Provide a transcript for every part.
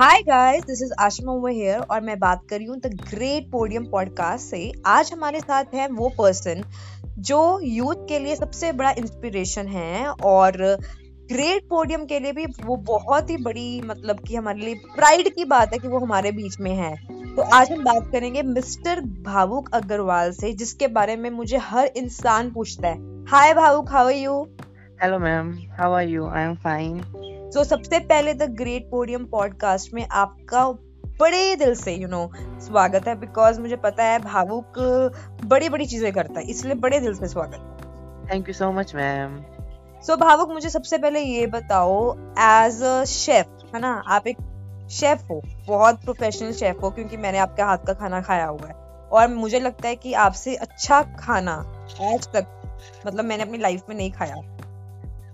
Hi guys this is Ashma over here और मैं बात कर रही हूँ द ग्रेट पोडियम पॉडकास्ट से। आज हमारे साथ है वो पर्सन जो यूथ के लिए सबसे बड़ा इंस्पिरेशन है और ग्रेट पोडियम के लिए भी वो बहुत ही बड़ी मतलब कि हमारे लिए प्राइड की बात है कि वो हमारे बीच में है। तो आज हम बात करेंगे मिस्टर भावुक अग्रवाल से, जिसके बारे में मुझे हर इंसान पूछता है। Hi Bhavuk how are you hello ma'am how are you I am fine so so, सबसे पहले द ग्रेट पोडियम पॉडकास्ट में आपका बड़े दिल से यू you नो know, स्वागत है बिकॉज़ मुझे पता है भावुक बड़ी बड़ी चीज़ें करता है इसलिए बड़े दिल से स्वागत। Thank you so much ma'am so Bhavuk मुझे सबसे पहले ये बताओ एज अ शेफ है ना आप एक शेफ हो बहुत प्रोफेशनल शेफ हो क्योंकि मैंने आपके हाथ का खाना खाया हुआ है। और मुझे लगता है कि आपसे अच्छा खाना आज तक मतलब मैंने अपनी लाइफ में नहीं खाया।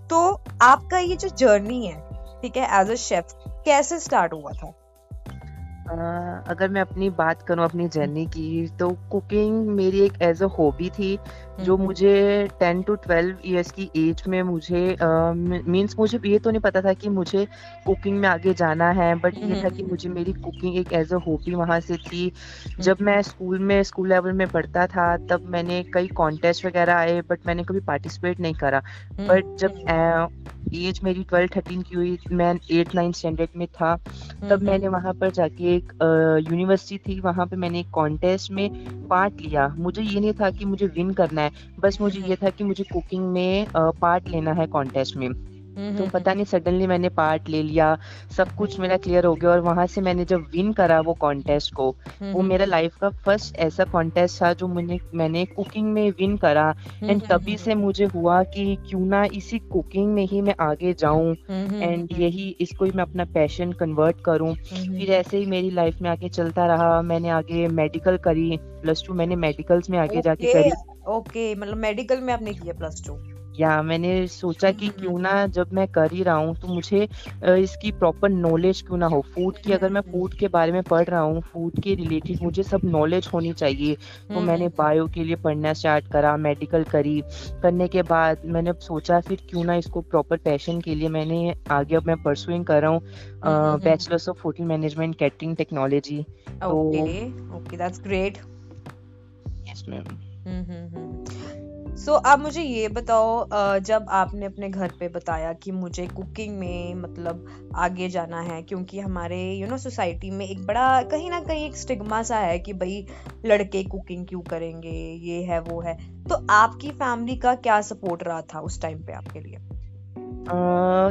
तो आपका ये जो जर्नी है ठीक है एज अ शेफ कैसे स्टार्ट हुआ था? Uh, अगर मैं अपनी बात करूँ अपनी जर्नी की तो कुकिंग मेरी एक एज अ हॉबी थी जो हम्म। मुझे टेन टू ट्वेल्व ईयर्स की एज में मुझे मींस uh, मुझे ये तो नहीं पता था कि मुझे कुकिंग में आगे जाना है बट ये था कि हम्म। मुझे मेरी कुकिंग एक एज अ हॉबी वहाँ से थी। जब मैं स्कूल में स्कूल लेवल में पढ़ता था तब मैंने कई कॉन्टेस्ट वगैरह आए बट मैंने कभी पार्टिसिपेट नहीं करा। बट जब एज मेरी ट्वेल्व थर्टीन की हुई मैं एट नाइन स्टैंडर्ड में था। तब मैंने वहाँ पर जाके एक यूनिवर्सिटी थी। वहाँ पे मैंने एक कॉन्टेस्ट में पार्ट लिया। मुझे ये नहीं था कि मुझे विन करना है। बस मुझे ये था कि मुझे कुकिंग में पार्ट लेना है कॉन्टेस्ट में। तो पता नहीं सडनली मैंने पार्ट ले लिया सब कुछ मेरा क्लियर हो गया और वहाँ से मैंने जब विन करा वो कॉन्टेस्ट को वो मेरा लाइफ का फ़र्स्ट ऐसा कॉन्टेस्ट था जो मैंने मैंने कुकिंग में विन करा। एंड तभी से मुझे हुआ कि क्यों ना इसी कुकिंग में ही मैं आगे जाऊँ। एंड यही इसको ही मैं अपना पैशन कन्वर्ट करूँ। फिर ऐसे ही मेरी लाइफ में आगे चलता रहा। मैंने आगे मेडिकल करी। प्लस टू मैंने मेडिकल्स में आगे जाके करी। ओके मतलब मेडिकल में आपने किया प्लस टू या मैंने सोचा कि क्यों ना जब मैं कर ही रहा हूँ तो मुझे इसकी प्रॉपर नॉलेज क्यों ना हो? फ़ूड की अगर मैं फ़ूड के बारे में पढ़ रहा हूँ फ़ूड के रिलेटेड मुझे सब नॉलेज होनी चाहिए। तो मैंने बायो के लिए पढ़ना स्टार्ट करा मेडिकल करी। करने के बाद मैंने सोचा फिर क्यों ना इसको प्रॉपर पैशन के लिए मैंने आगे अब मैं परसुइंग कर रहा हूँ bachelors of hotel management catering technology okay okay that's great yes ma'am so so, आप मुझे ये बताओ जब आपने अपने घर पे बताया कि मुझे कुकिंग में मतलब आगे जाना है क्योंकि हमारे यू नो सोसाइटी में एक बड़ा कहीं ना कहीं एक स्टिग्मा सा है कि भाई लड़के कुकिंग क्यों करेंगे ये है वो है। तो आपकी फैमिली का क्या सपोर्ट रहा था उस टाइम पे आपके लिए?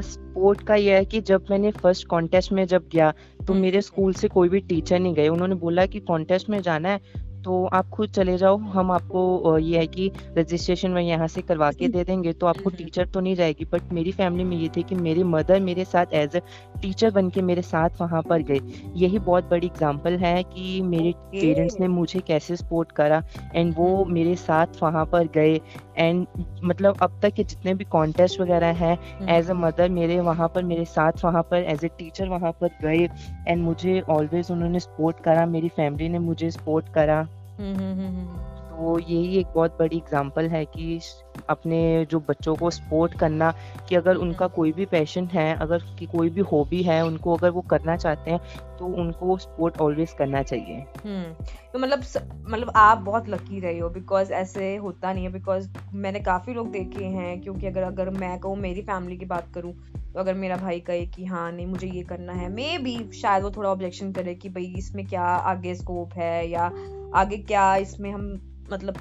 सपोर्ट uh, का यह है कि जब मैंने फ़र्स्ट कॉन्टेस्ट में जब गया तो हम्म। मेरे स्कूल से कोई भी टीचर नहीं गए। उन्होंने बोला कि कॉन्टेस्ट में जाना है तो आप खुद चले जाओ। हम आपको ये है कि रजिस्ट्रेशन में यहाँ से करवा के दे देंगे। तो आपको टीचर तो नहीं जाएगी बट मेरी फैमिली में ये थे कि मेरी मदर मेरे साथ एज अ टीचर बन के मेरे साथ वहाँ पर गए। यही बहुत बड़ी एग्ज़ाम्पल है कि मेरे पेरेंट्स ने मुझे कैसे सपोर्ट करा एंड वो मेरे साथ वहाँ पर गए। एंड मतलब अब तक के जितने भी कॉन्टेस्ट वगैरह हैं एज अ मदर मेरे वहाँ पर मेरे साथ वहाँ पर एज ए टीचर वहाँ पर गए एंड मुझे ऑलवेज उन्होंने सपोर्ट करा। मेरी फैमिली ने मुझे सपोर्ट करा। तो यही एक बहुत बड़ी एग्जांपल है कि अपने जो बच्चों को सपोर्ट करना कि अगर उनका कोई भी पैशन है अगर कि कोई भी हॉबी है उनको अगर वो करना चाहते हैं तो उनको सपोर्ट ऑलवेज करना चाहिए। हम्म तो मतलब मतलब आप बहुत लकी रहे हो बिकॉज़ ऐसे होता नहीं है बिकॉज़ मैंने काफ़ी लोग देखे हैं क्योंकि अगर अगर मैं कहूँ मेरी फैमिली की बात करूँ तो अगर मेरा भाई कहे कि हाँ नहीं मुझे ये करना है मे भी शायद वो थोड़ा ऑब्जेक्शन करे कि भाई इसमें क्या आगे स्कोप है या आगे क्या इसमें हम मतलब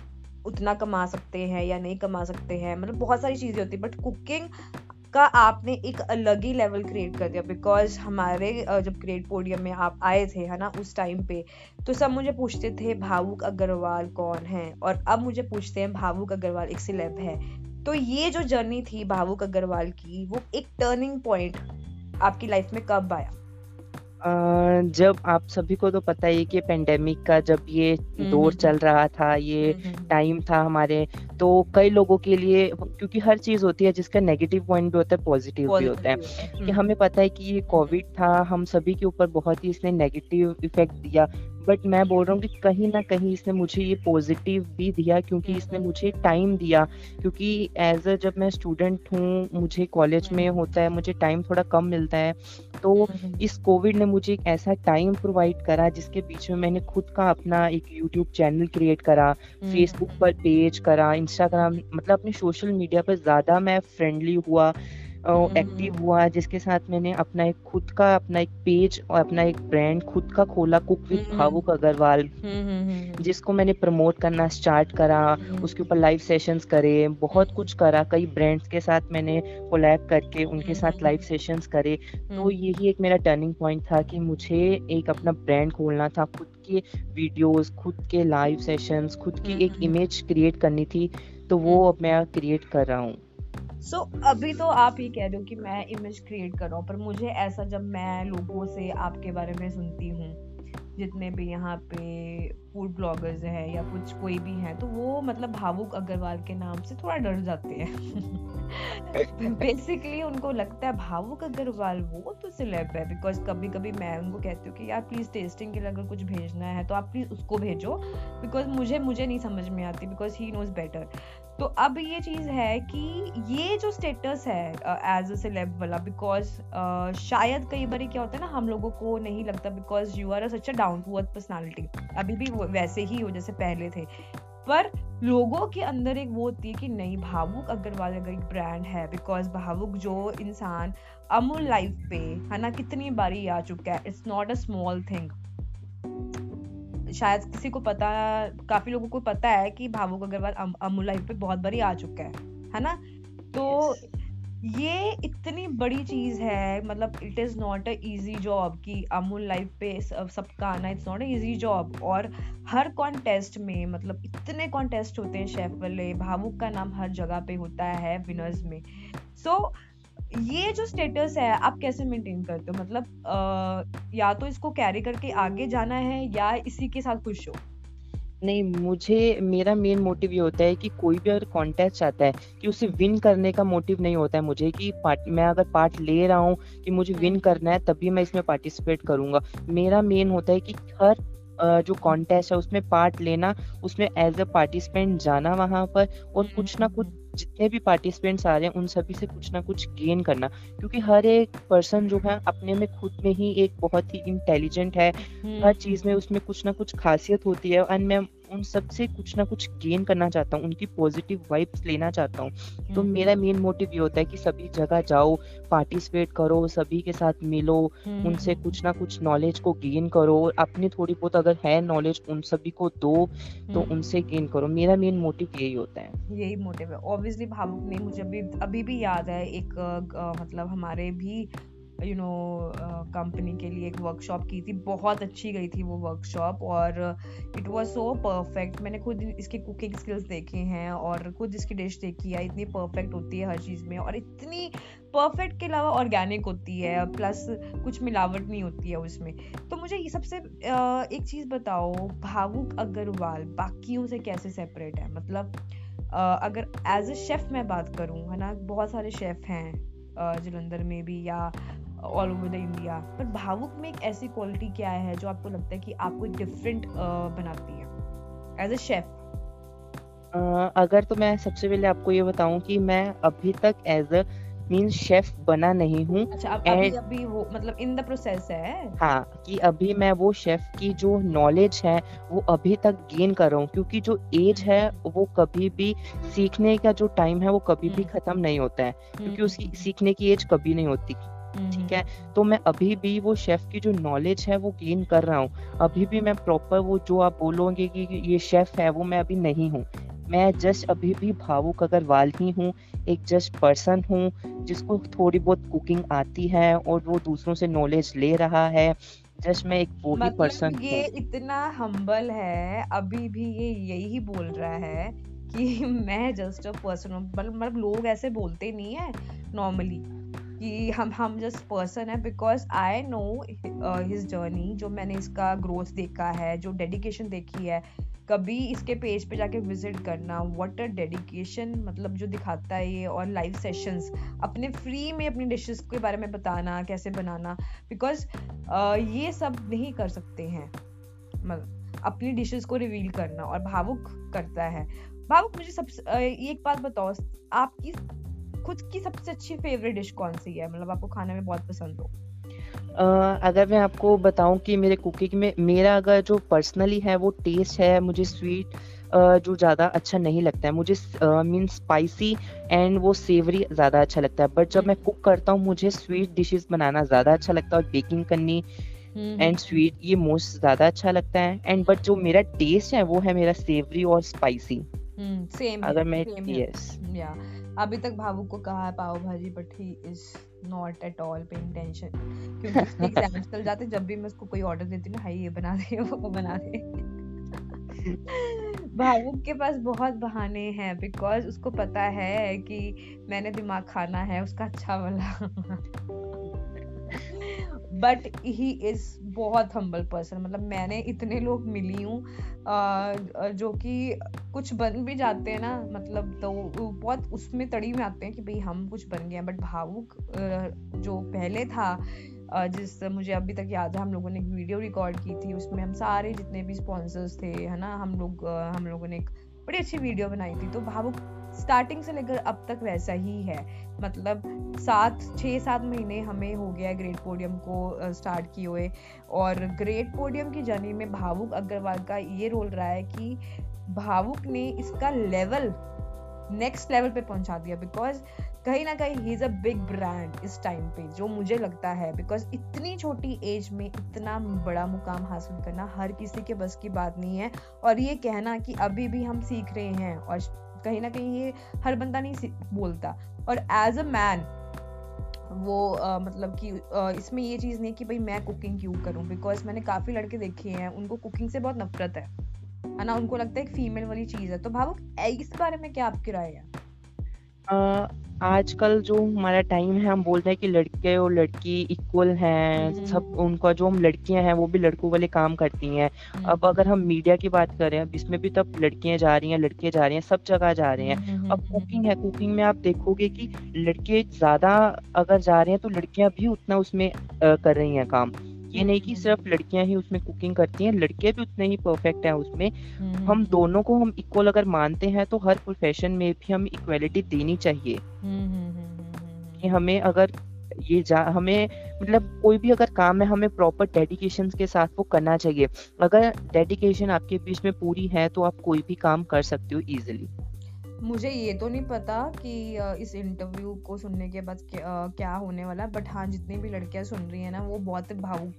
उतना कमा सकते हैं या नहीं कमा सकते हैं? मतलब बहुत सारी चीज़ें होती बट कुकिंग का आपने एक अलग ही लेवल क्रिएट कर दिया बिकॉज़ हमारे जब क्रिएट पोडियम में आप आए थे, है ना, उस टाइम पे तो सब मुझे पूछते थे, भावुक अग्रवाल कौन है? और अब मुझे पूछते हैं, भावुक अग्रवाल एक सिलेब है? तो ये जो जर्नी थी भावुक अग्रवाल की, वो एक टर्निंग पॉइंट आपकी लाइफ में कब आया? जब आप सभी को तो पता ही कि पेंडेमिक का जब ये दौर चल रहा था ये टाइम था हमारे तो कई लोगों के लिए क्योंकि हर चीज़ होती है जिसका नेगेटिव पॉइंट भी होता है पॉजिटिव भी होता है। कि हमें पता है कि ये कोविड था हम सभी के ऊपर बहुत ही इसने नेगेटिव इफ़ेक्ट दिया। बट मैं बोल रहा हूँ कि कहीं ना कहीं इसने मुझे ये पॉजिटिव भी दिया क्योंकि इसने हम्म। मुझे टाइम दिया। क्योंकि एज अ जब मैं स्टूडेंट हूँ मुझे कॉलेज में हम्म। होता है मुझे टाइम थोड़ा कम मिलता है। तो हम्म। इस कोविड ने मुझे एक ऐसा टाइम प्रोवाइड करा जिसके बीच में मैंने खुद का अपना एक यूट्यूब चैनल क्रिएट करा फेसबुक पर पेज करा इंस्टाग्राम मतलब अपने सोशल मीडिया पर ज़्यादा मैं फ्रेंडली हुआ। एक्टिव हम्म। हुआ जिसके साथ मैंने अपना एक खुद का अपना एक पेज और अपना एक ब्रांड खुद का खोला कुक विद हम्म भावुक अग्रवाल हम्म जिसको मैंने प्रमोट करना स्टार्ट करा उसके ऊपर लाइव सेशंस करे बहुत कुछ करा कई ब्रांड्स के साथ मैंने कोलैब करके उनके साथ लाइव सेशंस करे। तो यही एक मेरा टर्निंग पॉइंट था कि मुझे एक अपना ब्रांड खोलना था खुद के वीडियोस खुद के लाइव सेशंस खुद की एक इमेज क्रिएट करनी थी तो वो अब मैं क्रिएट कर रहा हूँ। सो so, अभी तो आप ये कह रहे हो कि मैं इमेज क्रिएट कर रहा हूँ पर मुझे ऐसा जब मैं लोगों से आपके बारे में सुनती हूँ जितने भी यहाँ पे फ़ूड ब्लॉगर्स हैं या कुछ कोई भी हैं तो वो मतलब भावुक अग्रवाल के नाम से थोड़ा डर जाते हैं। बेसिकली उनको लगता है भावुक अग्रवाल वो तो सिलेब है बिकॉज़ कभी कभी मैं उनको कहती हूँ कि यार प्लीज़ टेस्टिंग के लिए अगर कुछ भेजना है तो आप प्लीज़ उसको भेजो बिकॉज़ मुझे मुझे नहीं समझ में आती बिकॉज़ ही नोज़ बेटर तो अब ये चीज़ है कि ये जो स्टेटस है एज अ सेलेब वाला बिकॉज़ uh, शायद कई बार क्या होता है ना हम लोगों को नहीं लगता because you are such a down to earth personality. अभी भी वैसे ही हो जैसे पहले थे। पर लोगों के अंदर एक वो होती है कि नहीं, भावुक अग्रवाल अगर एक ब्रांड है बिकॉज़ भावुक जो इंसान अमूल लाइफ पे, है ना, कितनी बारी आ चुका है it's not a small thing शायद किसी को पता, काफ़ी लोगों को पता है कि भावुक अग्रवाल अमूल लाइफ पे बहुत बारी आ चुका है है ना? तो ये इतनी बड़ी चीज़ है मतलब it is not a easy job कि अमूल लाइफ पे सबका आना it's not a easy job और हर कॉन्टेस्ट में मतलब इतने कॉन्टेस्ट होते हैं शेफ वाले भावुक का नाम हर जगह पे होता है विनर्स में। सो so, ये जो स्टेटस है आप कैसे मेंटेन करते हो? मतलब आ, या तो इसको कैरी करके आगे जाना है या इसी के साथ खुश हो? नहीं मुझे मेरा मेन मोटिव ये होता है कि कोई भी अगर कॉन्टेस्ट आता है कि उसे विन करने का मोटिव नहीं होता है मुझे कि पार्ट मैं अगर पार्ट ले रहा हूँ कि मुझे विन करना है तभी मैं इसमें पार्टिसिपेट करूँगा। मेरा मेन होता है कि हर जो कॉन्टेस्ट है उसमें पार्ट लेना उसमें एज अ पार्टिसिपेंट जाना वहाँ पर और कुछ ना कुछ जितने भी पार्टिसिपेंट्स आ रहे हैं उन सभी से कुछ ना कुछ गेन करना। क्योंकि हर एक पर्सन जो है अपने में खुद में ही एक बहुत ही इंटेलिजेंट है। हर चीज़ में उसमें कुछ ना कुछ खासियत होती है एंड मैं उन सबसे कुछ ना कुछ गेन करना चाहता हूँ उनकी पॉजिटिव वाइब्स लेना चाहता हूँ। तो मेरा मेन मोटिव ये होता है कि सभी जगह जाओ पार्टिसिपेट करो सभी के साथ मिलो उनसे कुछ ना कुछ नॉलेज को गेन करो और अपनी थोड़ी बहुत अगर है नॉलेज उन सभी को दो तो उनसे गेन करो। मेरा मेन मोटिव यही होता है। यही मोटिव है। ऑब्वियसली भावुक ने मुझे अभी अभी भी याद है एक मतलब हमारे भी यू नो कंपनी के लिए एक वर्कशॉप की थी। बहुत अच्छी गई थी वो वर्कशॉप और इट वाज सो परफेक्ट मैंने खुद इसके कुकिंग स्किल्स देखे हैं और खुद इसकी डिश देखी है। इतनी परफेक्ट होती है हर चीज़ में और इतनी परफेक्ट के अलावा ऑर्गेनिक होती है। प्लस कुछ मिलावट नहीं होती है उसमें। तो मुझे ये सबसे एक चीज़ बताओ, भावुक अग्रवाल बाकियों से कैसे सेपरेट है? मतलब अगर एज अ शेफ़ मैं बात करूँ, है ना? बहुत सारे शेफ़ हैं जलंधर में भी या ऑल ओवर द इंडिया पर भावुक में एक ऐसी क्वालिटी क्या है जो आपको लगता है कि आपको डिफरेंट बनाती है? एज अ शेफ अगर तो मैं सबसे पहले आपको ये बताऊँ कि मैं अभी तक एज अ मीन शेफ बना नहीं हूँ। अच्छा अभी अभी वो मतलब इन द प्रोसेस है? हाँ कि अभी मैं वो शेफ की जो नॉलेज है वो अभी तक गेन कर रहा हूँ क्योंकि जो एज है वो कभी भी सीखने का जो टाइम है वो कभी भी खत्म नहीं होता है क्योंकि उसकी सीखने की एज कभी नहीं होती। ठीक है? तो मैं अभी भी वो शेफ की जो नॉलेज है वो गेन कर रहा हूँ। अभी भी मैं प्रॉपर वो जो आप बोलोगे कि ये शेफ है वो मैं अभी नहीं हूँ। मैं जस्ट अभी भी भावुक अग्रवाल ही हूँ एक जस्ट पर्सन हूँ जिसको थोड़ी बहुत कुकिंग आती है और वो दूसरों से नॉलेज ले रहा है। जस्ट मैं एक वो मतलब पर्सन ये इतना हम्बल है अभी भी ये यही बोल रहा है कि मैं जस्ट अ पर्सन हूँ। मतलब लोग ऐसे बोलते नहीं है नॉर्मली कि हम हम जस्ट पर्सन है because I know his journey जो मैंने इसका ग्रोथ देखा है जो डेडिकेशन देखी है कभी इसके पेज पे जाके विज़िट करना व्हाट अ डेडिकेशन मतलब जो दिखाता है ये और लाइव सेशंस अपने फ्री में अपनी डिशेस के बारे में बताना कैसे बनाना बिकॉज़ uh, ये सब नहीं कर सकते हैं। मतलब अपनी डिशेस को रिवील करना और भावुक करता है। भावुक मुझे सबसे एक बात बताओ आपकी खुद की सबसे अच्छी फेवरेट डिश कौन सी है? मतलब आपको खाने में बहुत पसंद हो। Uh, अगर मैं आपको बताऊँ कि मेरे कुकिंग में मेरा अगर जो पर्सनली है वो टेस्ट है मुझे स्वीट uh, जो ज़्यादा अच्छा नहीं लगता है। मुझे मीन स्पाइसी एंड वो सेवरी ज़्यादा अच्छा लगता है। बट जब मैं कुक करता हूँ मुझे स्वीट डिशेस बनाना ज़्यादा अच्छा लगता है और बेकिंग करनी एंड स्वीट ये मोस्ट ज़्यादा अच्छा लगता है। एंड बट जो मेरा टेस्ट है वो है मेरा सेवरी और स्पाइसी सेम अगर मैं यस या अभी तक भावुक को कहा है pav bhaji but he is not at all paying tension क्योंकि उसके एग्ज़ाम्स चल जाते जब भी मैं उसको कोई ऑर्डर देती हूँ हाई ये बना दे वो बना दे। भावुक के पास बहुत बहाने हैं बिकॉज़ उसको पता है कि मैंने दिमाग खाना है उसका अच्छा वाला। बट ही इज़ बहुत हम्बल पर्सन मतलब मैंने इतने लोग मिली हूँ जो कि कुछ बन भी जाते हैं ना मतलब तो बहुत उसमें तड़ी में आते हैं कि भाई हम कुछ बन गए हैं बट भावुक जो पहले था जिस मुझे अभी तक याद है, हम लोगों ने एक वीडियो रिकॉर्ड की थी, उसमें हम सारे जितने भी स्पॉन्सर्स थे, है ना, हम लोग हम लोगों ने एक बड़ी अच्छी वीडियो बनाई थी तो भावुक स्टार्टिंग से लेकर अब तक वैसा ही है। मतलब सात छः सात महीने हमें हो गया है ग्रेट पोडियम को स्टार्ट किए हुए। और ग्रेट पोडियम की जर्नी में भावुक अग्रवाल का ये रोल रहा है कि भावुक ने इसका लेवल नेक्स्ट लेवल पे पहुँचा दिया। बिकॉज़ कहीं ना कहीं he is a big brand इस टाइम पे, जो मुझे लगता है। बिकॉज़ इतनी छोटी एज में इतना बड़ा मुकाम हासिल करना हर किसी के बस की बात नहीं है। और ये कहना कि अभी भी हम सीख रहे हैं और कहीं ना कहीं ये हर बंदा नहीं बोलता। और एज अ मैन वो आ, मतलब कि आ, इसमें ये चीज़ नहीं कि भाई मैं कुकिंग क्यों करूँ? बिकॉज़ मैंने काफ़ी लड़के देखे हैं उनको कुकिंग से बहुत नफरत है। है ना? उनको लगता है एक फीमेल वाली चीज़ है। तो भावुक इस बारे में क्या आपकी राय है? आजकल जो हमारा टाइम है हम बोलते हैं कि लड़के और लड़की इक्वल हैं। सब उनका जो हम लड़कियाँ हैं वो भी लड़कों वाले काम करती हैं। अब अगर हम मीडिया की बात करें अब इसमें भी तब लड़कियाँ जा रही हैं लड़के जा रहे हैं सब जगह जा रहे हैं। अब कुकिंग है कुकिंग में आप देखोगे कि लड़के ज़्यादा अगर जा रहे हैं तो लड़कियाँ भी उतना उसमें कर रही हैं काम। ये नहीं कि सिर्फ़ लड़कियाँ ही उसमें कुकिंग करती हैं लड़के भी उतने ही परफेक्ट हैं उसमें। हम्म, हम दोनों को हम इक्वल अगर मानते हैं तो हर प्रोफेशन में भी हम इक्वलिटी देनी चाहिए। हम्म, कि हमें अगर ये जा हमें मतलब कोई भी अगर काम है हमें प्रॉपर डेडिकेशन के साथ वो करना चाहिए। अगर डेडिकेशन आपके बीच में पूरी है तो आप कोई भी काम कर सकते हो इजिली मुझे ये तो नहीं पता कि इस इंटरव्यू को सुनने के बाद क्या होने वाला बट हाँ जितनी भी लड़कियाँ सुन रही है ना, वो बहुत भावुक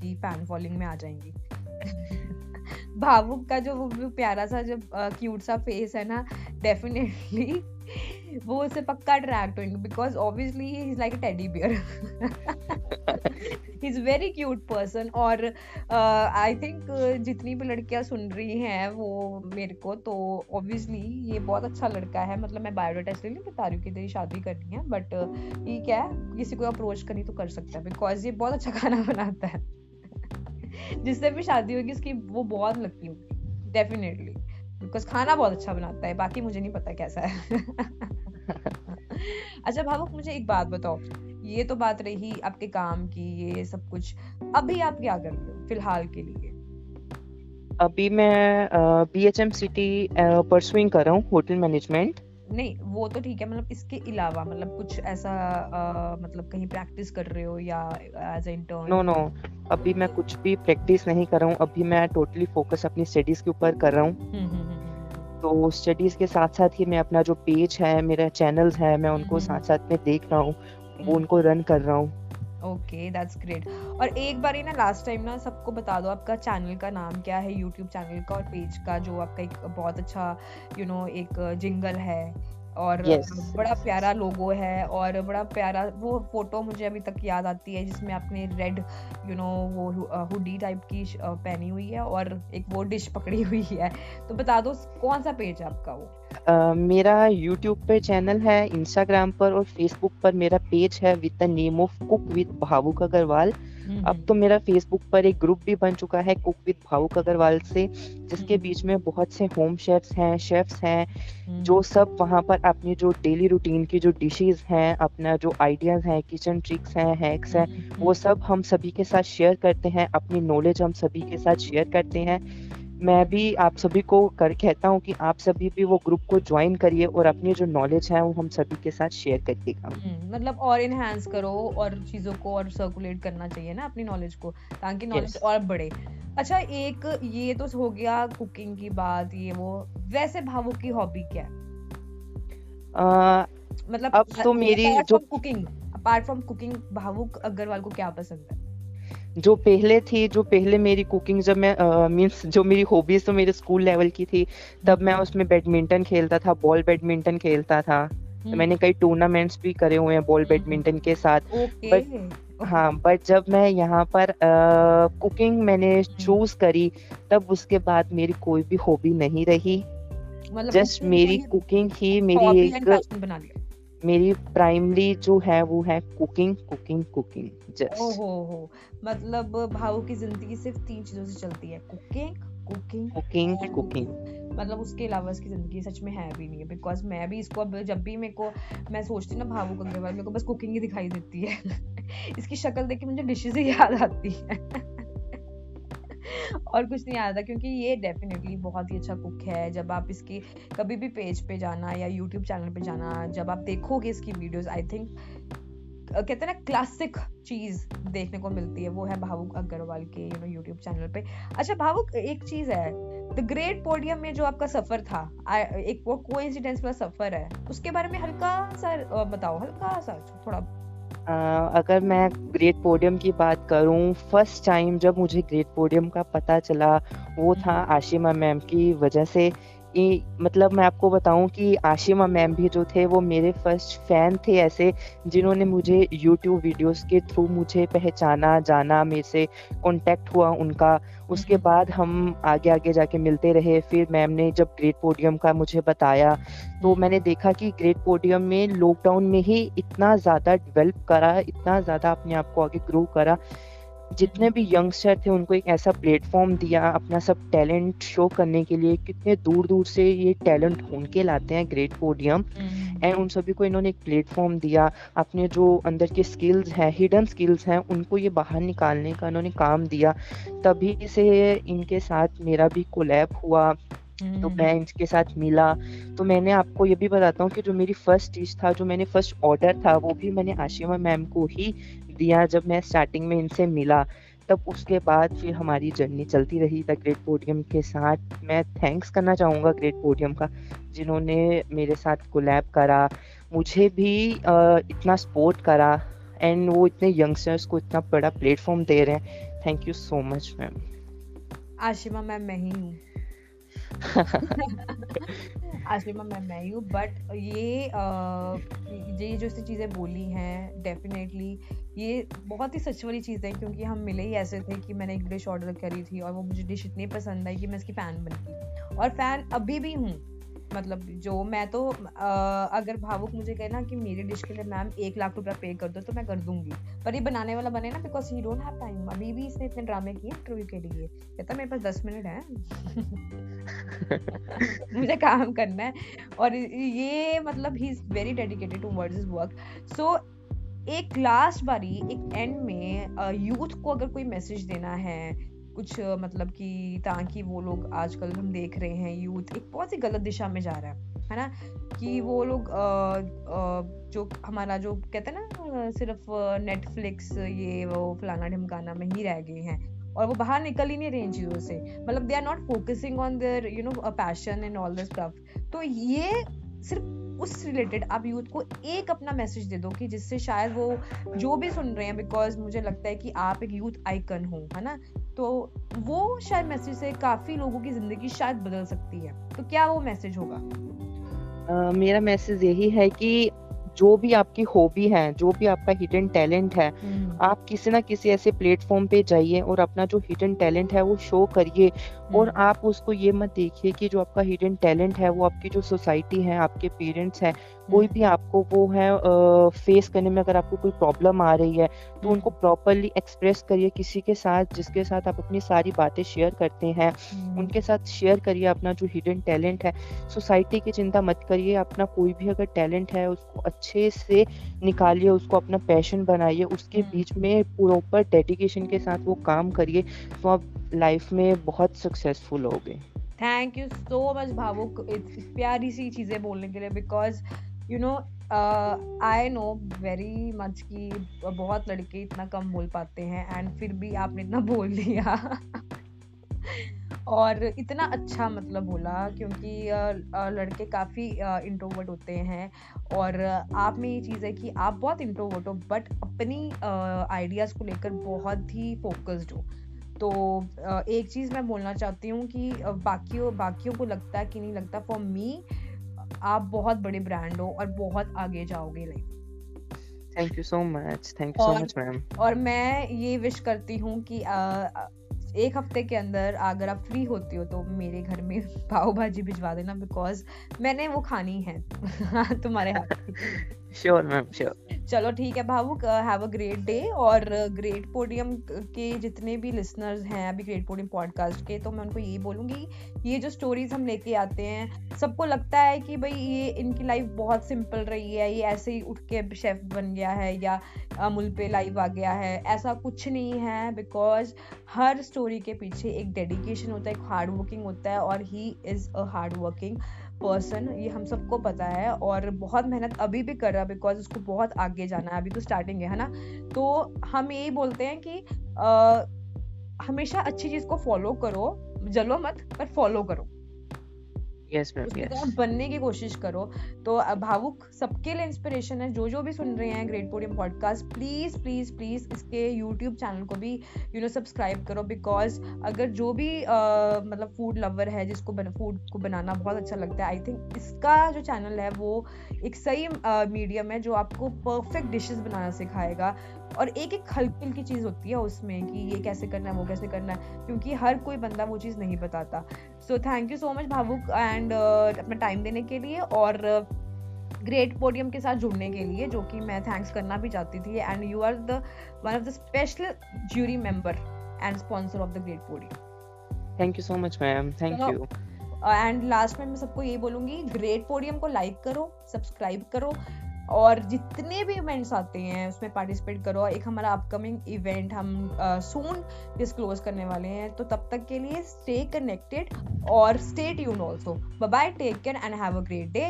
की फ़ैन फॉलोइंग में आ जाएँगी। भावुक का जो वो प्यारा सा जब क्यूट सा फेस है ना डेफिनेटली वो उसे पक्का अट्रैक्ट होंगे because obviously he is like a teddy bear he is very cute person और आई uh, थिंक uh, जितनी भी लड़कियाँ सुन रही हैं वो मेरे को तो ऑब्वियसली ये बहुत अच्छा लड़का है। मतलब मैं बायोडाटा इसलिए नहीं बता रही हूँ कि तेरी शादी करनी है बट ठीक है? किसी को अप्रोच करनी तो कर सकता है बिकॉज़ ये बहुत अच्छा खाना बनाता है। जिससे भी शादी होगी उसकी वो बहुत लगती होगी डेफिनेटली बिकॉज़ खाना बहुत अच्छा बनाता है बाकी मुझे नहीं पता कैसा है। अच्छा भावुक मुझे एक बात बताओ। ये तो बात रही आपके काम की ये सब कुछ। अभी आप क्या कर रहे हो फ़िलहाल के लिए? अभी मैं B H M C T pursuing कर रहा हूँ होटल मैनेजमेंट नहीं वो तो ठीक है मतलब इसके अलावा मतलब कुछ ऐसा आ, मतलब कहीं प्रैक्टिस कर रहे हो या एज इंटर्न नो नो अभी मैं कुछ भी प्रैक्टिस नहीं कर रहा हूँ। अभी मैं टोटली फोकस अपनी स्टडीज़ के ऊपर कर रहा हूँ। हम्म, हम्म, तो स्टडीज़ के साथ साथ ही मैं अपना जो पेज है मेरा चैनल्स है मैं उनको साथ साथ में देख रहा हूँ वो उनको रन कर रहा हूँ। ओके दैट्स ग्रेट और एक बार ना लास्ट टाइम ना सबको बता दो आपका चैनल का नाम क्या है यूट्यूब चैनल का और पेज का जो आपका एक बहुत अच्छा यू you नो know, एक जिंगल है। और yes. बड़ा प्यारा लोगो है और बड़ा प्यारा वो फ़ोटो मुझे अभी तक याद आती है जिसमें आपने रेड यू नो वो हुडी टाइप की पहनी हुई है और एक वो डिश पकड़ी हुई है। तो बता दो कौन सा पेज है आपका वो? Uh, मेरा यूट्यूब पे चैनल है इंस्टाग्राम पर और फेसबुक पर मेरा पेज है with the name of cook with Bhavuk Agarwal अब हम्म। तो मेरा फेसबुक पर एक ग्रुप भी बन चुका है कुक विद भावुक अग्रवाल से जिसके हम्म। बीच में बहुत से होम शेफ्स हैं शेफ्स हैं जो हम्म सब वहाँ पर अपनी जो डेली रूटीन की जो डिशेज हैं अपना जो आइडियाज़ हैं किचन ट्रिक्स हैं हैक्स हैं हम्म वो सब हम सभी के साथ शेयर करते हैं अपनी नॉलेज हम सभी के साथ शेयर करते हैं। मैं भी आप सभी को कर कहता हूँ कि आप सभी भी वो ग्रुप को ज्वाइन करिए और अपनी जो नॉलेज है वो हम सभी के साथ शेयर करिएगा हम्म, मतलब और इनहेंस करो और चीज़ों को और सर्कुलेट करना चाहिए ना अपनी नॉलेज को ताकि नॉलेज यस और बढ़े। अच्छा एक ये तो हो गया कुकिंग की बात ये वो वैसे भावुक की हॉबी क्या है? मतलब अब तो मेरी जो कुकिंग अपार्ट फ्रॉम कुकिंग भावुक अग्रवाल को क्या पसंद है? जो पहले थी जो पहले मेरी कुकिंग जब मैं मींस जो मेरी हॉबीज तो मेरे स्कूल लेवल की थी तब मैं हम्म उसमें बैडमिंटन खेलता था बॉल बैडमिंटन खेलता था। तो हम्म। मैंने कई टूर्नामेंट्स भी करे हुए हैं बॉल हम्म। बैडमिंटन के साथ। बट हाँ बट जब मैं यहाँ पर कुकिंग मैंने हम्म। चूज़ करी तब उसके बाद मेरी कोई भी हॉबी नहीं रही। मतलब जस्ट मेरी कुकिंग ही मेरी एक बना लिया। मेरी प्राइमरी जो है वो है कुकिंग कुकिंग कुकिंग जस्ट। ओहो हो। मतलब भावुक की ज़िंदगी सिर्फ़ तीन चीज़ों से चलती है कुकिंग कुकिंग कुकिंग कुकिंग। मतलब उसके अलावा उसकी ज़िंदगी सच में है भी नहीं है बिकॉज़ मैं भी इसको अब जब भी मेरे को मैं सोचती हूँ ना भावुक अग्रवाल मेरे को बस कुकिंग ही दिखाई देती है। इसकी शक्ल देख के मुझे डिशेज ही याद आती है। और कुछ नहीं आता क्योंकि ये डेफिनेटली बहुत ही अच्छा कुक है। जब आप इसके कभी भी पेज पे जाना या यूट्यूब चैनल पे जाना, जब आप देखोगे इसकी वीडियोस आई थिंक कहते हैं ना क्लासिक चीज़ देखने को मिलती है। वो है भावुक अग्रवाल के यू नो यूट्यूब चैनल पे। अच्छा भावुक, एक चीज़ है द ग्रेट पोडियम में जो आपका सफ़र था एक वो कोइंसिडेंस वाला सफ़र है, उसके बारे में हल्का सा बताओ, हल्का सा, थोड़ा अगर मैं ग्रेट पोडियम की बात करूँ फ़र्स्ट टाइम जब मुझे ग्रेट पोडियम का पता चला वो था हम्म। आशिमा मैम की वजह से कि मतलब मैं आपको बताऊँ कि आशिमा मैम भी जो थे वो मेरे फ़र्स्ट फ़ैन थे ऐसे जिन्होंने मुझे यूट्यूब वीडियोस के थ्रू मुझे पहचाना जाना मेरे से कांटेक्ट हुआ उनका। उसके हम्म। बाद हम आगे आगे जाके मिलते रहे। फिर मैम ने जब ग्रेट पोडियम का मुझे बताया तो हम्म। मैंने देखा कि ग्रेट पोडियम में लॉकडाउन में ही इतना ज़्यादा डेवलप करा इतना ज़्यादा अपने आप को आगे ग्रो करा। जितने भी यंगस्टर थे उनको एक ऐसा प्लेटफॉर्म दिया अपना सब टैलेंट शो करने के लिए कितने दूर दूर से ये टैलेंट ढूंढ के लाते हैं ग्रेट पोडियम एंड उन सभी को इन्होंने एक प्लेटफॉर्म दिया। अपने जो अंदर के स्किल्स हैं हिडन स्किल्स हैं उनको ये बाहर निकालने का इन्होंने काम दिया। तभी से इनके साथ मेरा भी कोलैब हुआ तो हम्म। मैं इनके साथ मिला। तो मैंने आपको ये भी बताता हूँ कि जो मेरी फ़र्स्ट डिश था जो मैंने फ़र्स्ट ऑर्डर था वो भी मैंने आशिमा मैम को ही दिया। जब मैं स्टार्टिंग में इनसे मिला तब उसके बाद फिर हमारी जर्नी चलती रही द ग्रेट पोडियम के साथ। मैं थैंक्स करना चाहूँगा ग्रेट पोडियम का जिन्होंने मेरे साथ कोलैब करा मुझे भी इतना सपोर्ट करा एंड वो इतने यंगस्टर्स को इतना बड़ा प्लेटफॉर्म दे रहे हैं। Thank you so much ma'am Ashima ma'am मैं ही हूँ। आशिमा मैम मैं मैं हूँ बट ये ये जो सी चीज़ें बोली हैं डेफिनेटली ये बहुत ही सच वाली चीज़ है, क्योंकि हम मिले ही ऐसे थे कि मैंने एक डिश ऑर्डर करी थी और वो मुझे डिश इतनी पसंद आई कि मैं इसकी फ़ैन बन गई। और फ़ैन अभी भी हूँ मतलब जो मैं तो अ, अगर भावुक मुझे कहे ना कि मेरी डिश के लिए मैम एक लाख रुपया पे कर दो तो मैं कर दूँगी। पर ये बनाने वाला बने ना because he don't have time अभी भी इसने इतने ड्रामे किए इंटरव्यू के लिए। कहता मेरे पास दस मिनट है। मुझे काम करना है। और ये मतलब he is very dedicated towards his work so एक लास्ट बारी एक एंड में यूथ को अगर कोई मैसेज देना है कुछ मतलब कि ताकि वो लोग आजकल हम देख रहे हैं यूथ एक बहुत ही गलत दिशा में जा रहा है है ना? कि वो लोग अ, अ, जो हमारा जो कहते हैं ना सिर्फ़ नेटफ्लिक्स ये वो फलाना ढिमकाना में ही रह गए हैं और वो बाहर निकल ही नहीं रहे इन चीज़ों से। मतलब they are not focusing on their you know passion and all this stuff तो ये सिर्फ़ उस रिलेटेड आप यूथ को एक अपना मैसेज दे दो कि जिससे शायद वो जो भी सुन रहे हैं बिकॉज़ मुझे लगता है कि आप एक यूथ आइकन हो है ना? तो वो शायद मैसेज से काफ़ी लोगों की ज़िंदगी शायद बदल सकती है। तो क्या वो मैसेज होगा? uh, मेरा मैसेज यही है कि जो भी आपकी हॉबी है जो भी आपका हिडन टैलेंट है आप किसी ना किसी ऐसे प्लेटफॉर्म पे जाइए और अपना जो हिडन टैलेंट है वो शो करिए। और आप उसको ये मत देखिए कि जो आपका हिडन टैलेंट है वो आपकी जो सोसाइटी है आपके पेरेंट्स हैं कोई भी आपको वो है फेस करने में अगर आपको कोई प्रॉब्लम आ रही है तो उनको प्रॉपरली एक्सप्रेस करिए किसी के साथ जिसके साथ आप अपनी सारी बातें शेयर करते हैं। उनके साथ शेयर करिए अपना जो हिडन टैलेंट है। सोसाइटी की चिंता मत करिए अपना कोई भी अगर टैलेंट है उसको अच्छे से निकालिए उसको अपना पैशन बनाइए उसके बीच में प्रॉपर डेडिकेशन के साथ वो काम करिए तो आप लाइफ में बहुत सक्सेसफुल हो गए थैंक यू सो मच भावुक प्यारी सी चीज़ें बोलने के लिए because you know I know very much कि बहुत लड़के इतना कम बोल पाते हैं एंड फिर भी आपने इतना बोल लिया और इतना अच्छा मतलब बोला क्योंकि लड़के काफ़ी इंट्रोवर्ट होते हैं और आप में ये चीज़ है कि आप बहुत इंट्रोवर्ट हो बट अपनी आइडियाज़ को लेकर बहुत ही फोकस्ड हो। तो एक चीज़ मैं बोलना चाहती हूँ कि बाकियों बाकियों को लगता है कि नहीं लगता फॉर मी आप बहुत बड़े ब्रांड हो और बहुत आगे जाओगे life thank you so much thank you so much ma'am और मैं ये विश करती हूँ कि आ, एक हफ़्ते के अंदर अगर आप फ्री होती हो तो मेरे घर में पाव भाजी भिजवा देना बिकॉज़ मैंने वो खानी है तुम्हारे हाथ श्योर मैम श्योर चलो ठीक है, Bhavuk have a great day और ग्रेट पोडियम के जितने भी लिसनर्स हैं अभी ग्रेट पोडियम पॉडकास्ट के तो मैं उनको यही बोलूँगी, ये जो स्टोरीज हम लेके आते हैं, सबको लगता है कि भाई ये इनकी लाइफ बहुत सिंपल रही है, ये ऐसे ही उठ के शेफ बन गया है या अमूल पे लाइव आ गया है, ऐसा कुछ नहीं है बिकॉज़ हर स्टोरी के पीछे एक डेडिकेशन होता है, एक हार्ड वर्किंग होता है और he is a hard working person ये हम सबको पता है और बहुत मेहनत अभी भी कर रहा है बिकॉज़ उसको बहुत आगे जाना है अभी तो स्टार्टिंग है ना? तो हम यही बोलते हैं कि आ, हमेशा अच्छी चीज़ को फॉलो करो जलो मत पर फॉलो करो। Yes, yes. बनने की कोशिश करो। तो भावुक सबके लिए इंस्पिरेशन है। जो जो भी सुन रहे हैं great podium podcast please please please इसके यूट्यूब चैनल को भी यू नो सब्सक्राइब करो। बिकॉज़ अगर जो भी uh, मतलब फ़ूड लवर है जिसको फ़ूड को बनाना बहुत अच्छा लगता है आई थिंक इसका जो चैनल है वो एक सही मीडियम uh, है जो आपको परफेक्ट डिशेस बनाना सिखाएगा। और एक एक हल्की हल्की चीज़ होती है उसमें कि ये कैसे करना है वो कैसे करना है क्योंकि हर कोई बंदा वो चीज़ नहीं बताता। So thank you so much Bhavuk and अपना टाइम देने के लिए और ग्रेट uh, पोडियम के साथ जुड़ने के लिए जो कि मैं थैंक्स करना भी चाहती थी and you are the one of the special jury member and sponsor of the great podium thank you so much ma'am thank you and last में मैं सबको ये बोलूँगी ग्रेट पोडियम को लाइक करो सब्सक्राइब करो और जितने भी इवेंट्स आते हैं, उसमें पार्टिसिपेट करो। एक हमारा अपकमिंग इवेंट हम सून डिस्क्लोज करने वाले हैं। तो तब तक के लिए स्टे कनेक्टेड और stay tune also bye take care and have a great day